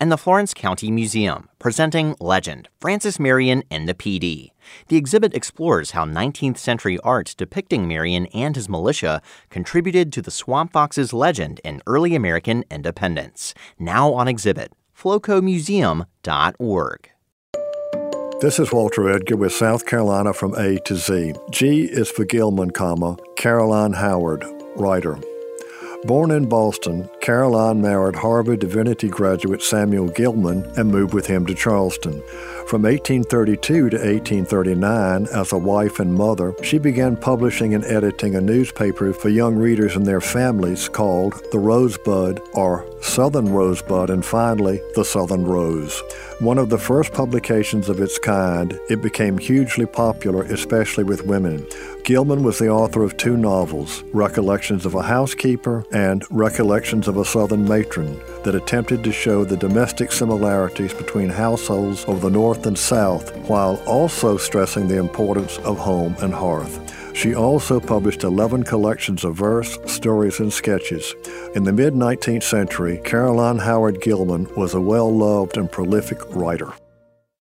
and the Florence County Museum, presenting Legend Francis Marion and the PD. The exhibit explores how 19th century art depicting Marion and his militia contributed to the Swamp Fox's legend in early American independence. Now on exhibit, flocomuseum.org. This is Walter Edgar with South Carolina from A to Z. G is for Gilman, comma, Caroline Howard, writer. Born in Boston, Caroline married Harvard Divinity graduate Samuel Gilman and moved with him to Charleston. From 1832 to 1839, as a wife and mother, she began publishing and editing a newspaper for young readers and their families called The Rosebud or Southern Rosebud, and finally, The Southern Rose. One of the first publications of its kind, it became hugely popular, especially with women. Gilman was the author of two novels, Recollections of a Housekeeper and Recollections of a Southern Matron, that attempted to show the domestic similarities between households of the North and South, while also stressing the importance of home and hearth. She also published 11 collections of verse, stories, and sketches. In the mid 19th century, Caroline Howard Gilman was a well loved and prolific writer.